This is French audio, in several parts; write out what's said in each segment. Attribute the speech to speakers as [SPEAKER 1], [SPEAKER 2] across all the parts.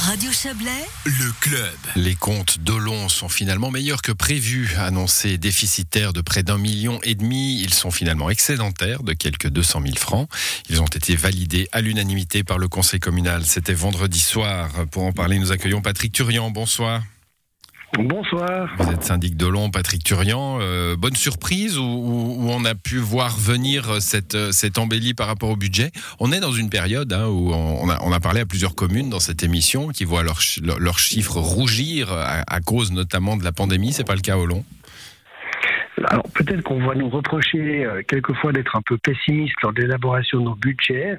[SPEAKER 1] Radio Chablais,
[SPEAKER 2] Le club. Les comptes d'Olon sont finalement meilleurs que prévu. Annoncés déficitaires de près d'un million et demi, ils sont finalement excédentaires de quelques 200 000 francs. Ils ont été validés à l'unanimité par le conseil communal. C'était vendredi soir. Pour en parler, nous accueillons Patrick Turian. Bonsoir.
[SPEAKER 3] Bonsoir.
[SPEAKER 2] Vous êtes syndic d'Olon, Patrick Turian. Euh, bonne surprise où, où- où on a pu voir venir cette, cette embellie par rapport au budget. On est dans une période hein, où on a, on a parlé à plusieurs communes dans cette émission qui voient leurs leurs chiffres rougir à, à cause notamment de la pandémie. C'est pas le cas à Olon?
[SPEAKER 3] Alors peut-être qu'on va nous reprocher euh, quelquefois d'être un peu pessimiste lors de l'élaboration de nos budgets.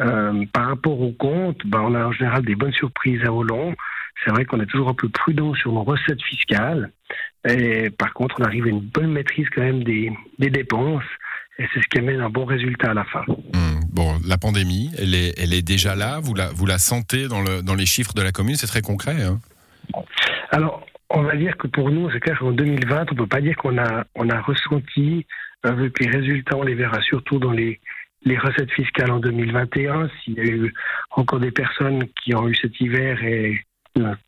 [SPEAKER 3] Euh, par rapport aux comptes, ben, on a en général des bonnes surprises à Hollande. C'est vrai qu'on est toujours un peu prudent sur nos recettes fiscales. Et par contre, on arrive à une bonne maîtrise quand même des, des dépenses. Et c'est ce qui amène un bon résultat à la fin.
[SPEAKER 2] Hum, bon, la pandémie, elle est, elle est déjà là. Vous la, vous la sentez dans, le, dans les chiffres de la commune? C'est très concret. hein.
[SPEAKER 3] Alors, on va dire que pour nous, c'est clair qu'en 2020, on peut pas dire qu'on a, on a ressenti, avec les résultats, on les verra surtout dans les, les recettes fiscales en 2021, s'il y a eu encore des personnes qui ont eu cet hiver et euh,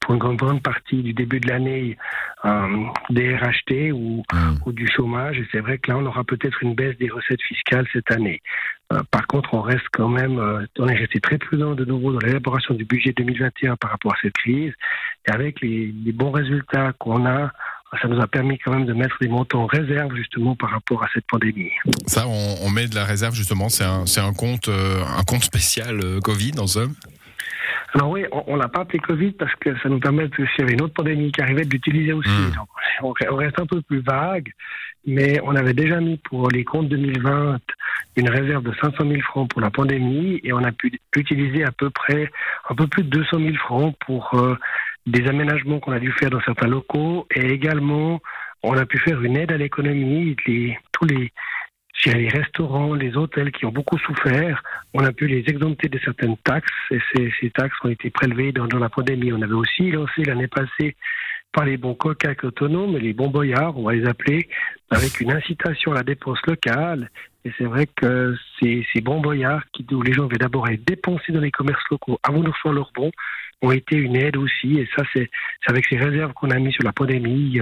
[SPEAKER 3] pour une grande, grande partie du début de l'année euh, des RHT ou,
[SPEAKER 2] Hum.
[SPEAKER 3] ou du chômage. Et c'est vrai que là, on aura peut-être une baisse des recettes fiscales cette année. Euh, par contre, on reste quand même, euh, on est resté très prudent de nouveau dans l'élaboration du budget 2021 par rapport à cette crise. Et avec les, les bons résultats qu'on a, ça nous a permis quand même de mettre des montants en réserve justement par rapport à cette pandémie.
[SPEAKER 2] Ça, on, on met de la réserve justement. C'est un, compte, euh, un compte spécial euh, Covid en somme.
[SPEAKER 3] Alors oui, on, on l'a pas appelé Covid parce que ça nous permet, de- s'il y avait une autre pandémie qui arrivait, de l'utiliser aussi.
[SPEAKER 2] Mm.
[SPEAKER 3] Donc, on, on reste un peu plus vague, mais on avait déjà mis pour les comptes 2020 une réserve de 500 000 francs pour la pandémie et on a pu utiliser à peu près un peu plus de 200 000 francs pour euh, des aménagements qu'on a dû faire dans certains locaux et également on a pu faire une aide à l'économie. Les, tous les, je dirais, les restaurants, les hôtels qui ont beaucoup souffert, on a pu les exempter de certaines taxes et ces, ces taxes ont été prélevées dans, dans la pandémie. On avait aussi lancé l'année passée par les bons cocacs autonomes, les bons boyards, on va les appeler, avec une incitation à la dépense locale. Et c'est vrai que ces, ces bons boyards, qui, où les gens avaient d'abord aller dépenser dans les commerces locaux avant de recevoir leurs bons, ont été une aide aussi. Et ça, c'est avec ces réserves qu'on a mis sur la pandémie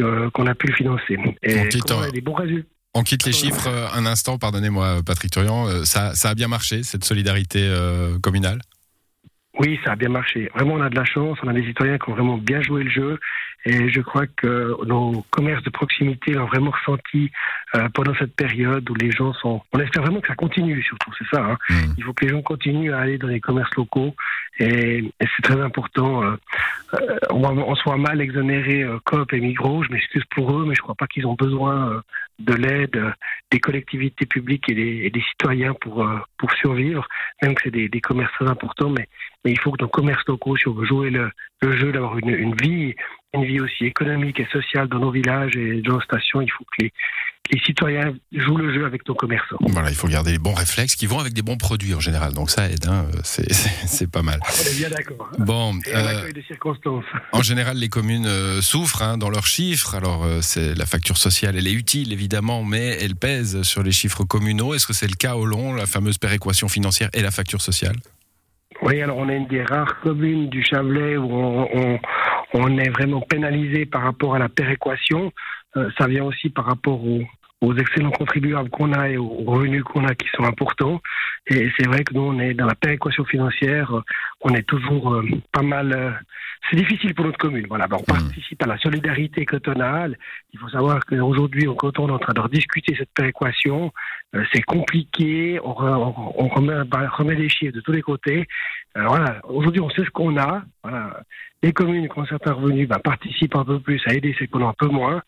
[SPEAKER 3] euh, qu'on a pu le financer. Et
[SPEAKER 2] On
[SPEAKER 3] a des bons résultats.
[SPEAKER 2] On quitte les chiffres euh, un instant, pardonnez-moi Patrick Turian. Euh, Ça, ça a bien marché, cette solidarité euh, communale?
[SPEAKER 3] Oui, ça a bien marché. Vraiment, on a de la chance. On a des citoyens qui ont vraiment bien joué le jeu. Et je crois que nos commerces de proximité l'ont vraiment ressenti euh, pendant cette période où les gens sont. On espère vraiment que ça continue, surtout. C'est ça. hein.
[SPEAKER 2] Hum.
[SPEAKER 3] Il faut que les gens continuent à aller dans les commerces locaux. Et, et c'est très important. euh, euh, on, on soit mal exonéré euh, Coop et Migros. Je m'excuse pour eux, mais je crois pas qu'ils ont besoin euh, de l'aide euh, des collectivités publiques et des, et des citoyens pour, pour survivre. Même que c'est des, des commerces très importants, mais mais il faut que nos commerces locaux, si on veut jouer le, le jeu d'avoir une, une vie, une vie aussi économique et sociale dans nos villages et dans nos stations, il faut que les, les citoyens jouent le jeu avec nos commerçants.
[SPEAKER 2] Voilà, il faut garder les bons réflexes qui vont avec des bons produits en général. Donc ça aide, hein, c'est- pas mal.
[SPEAKER 3] On est bien d'accord. hein.
[SPEAKER 2] Bon, euh,
[SPEAKER 3] accueil de circonstances.
[SPEAKER 2] en général, les communes euh, souffrent hein, dans leurs chiffres. Alors, euh, c'est la facture sociale, elle est utile évidemment, mais elle pèse sur les chiffres communaux. Est-ce que c'est le cas au long, la fameuse péréquation financière et la facture sociale?
[SPEAKER 3] Oui, alors on est une des rares communes du Chablais où on, on, on est vraiment pénalisé par rapport à la péréquation. Euh, ça vient aussi par rapport aux, aux excellents contribuables qu'on a et aux revenus qu'on a qui sont importants. Et c'est vrai que nous, on est dans la péréquation financière, on est toujours euh, pas mal. euh, c'est difficile pour notre commune. Voilà, Ben, on participe à la solidarité cantonale. Il faut savoir qu'aujourd'hui, au canton, on est en train de rediscuter cette péréquation. Euh, c'est compliqué. On, re- on- on remet, remet des chiffres de tous les côtés. Euh, voilà, aujourd'hui, on sait ce qu'on a. Voilà. Les communes qui ont certains revenus bah, participent un peu plus à aider celles qui en ont un peu moins.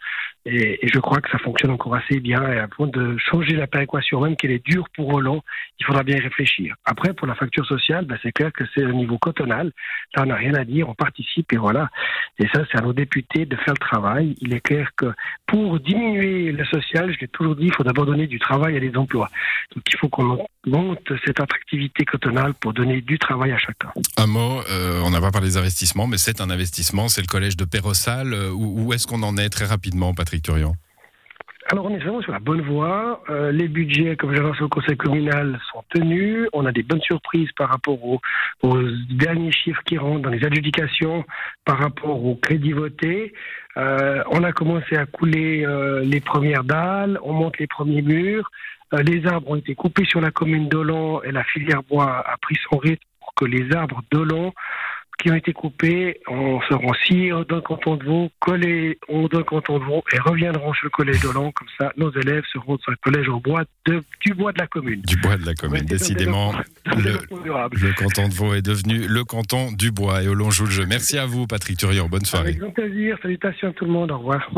[SPEAKER 3] Et, je crois que ça fonctionne encore assez bien. Et avant de changer la péréquation, même qu'elle est dure pour Roland, il faudra bien y réfléchir. Après, pour la facture sociale, bah, c'est clair que c'est au niveau cantonal. Là, on n'a rien à dire, on participe et voilà. Et ça, c'est à nos députés de faire le travail. Il est clair que pour diminuer le social, je l'ai toujours dit, il faut d'abord donner du travail à des emplois. Donc il faut qu'on monte cette attractivité cantonale pour donner du travail à chacun.
[SPEAKER 2] Un mot, euh, on n'a pas parlé des investissements, mais c'est un investissement, c'est le collège de Pérossal. Euh, où où est-ce qu'on en est très rapidement, Patrick?
[SPEAKER 3] Alors on est vraiment sur la bonne voie. Euh, les budgets, comme j'avance au conseil communal, sont tenus. On a des bonnes surprises par rapport aux, derniers chiffres qui rentrent dans les adjudications, par rapport aux crédits votés. Euh, on a commencé à couler euh, les premières dalles, on monte les premiers murs. les arbres ont été coupés sur la commune d'Olon et la filière bois a pris son rythme pour que les arbres d'Olon qui ont été coupés on seront si le canton de Vaud, collés dans le canton de Vaud et reviendront sur le collège d'Olan. Comme ça, nos élèves seront sur le collège au bois du bois de la commune.
[SPEAKER 2] Du bois de la commune, décidément. Le, canton de Vaud est devenu le canton du bois et Olon joue le jeu. Merci à vous, Patrick Turian. Bonne soirée.
[SPEAKER 3] Avec grand plaisir. Salutations à tout le monde. Au revoir.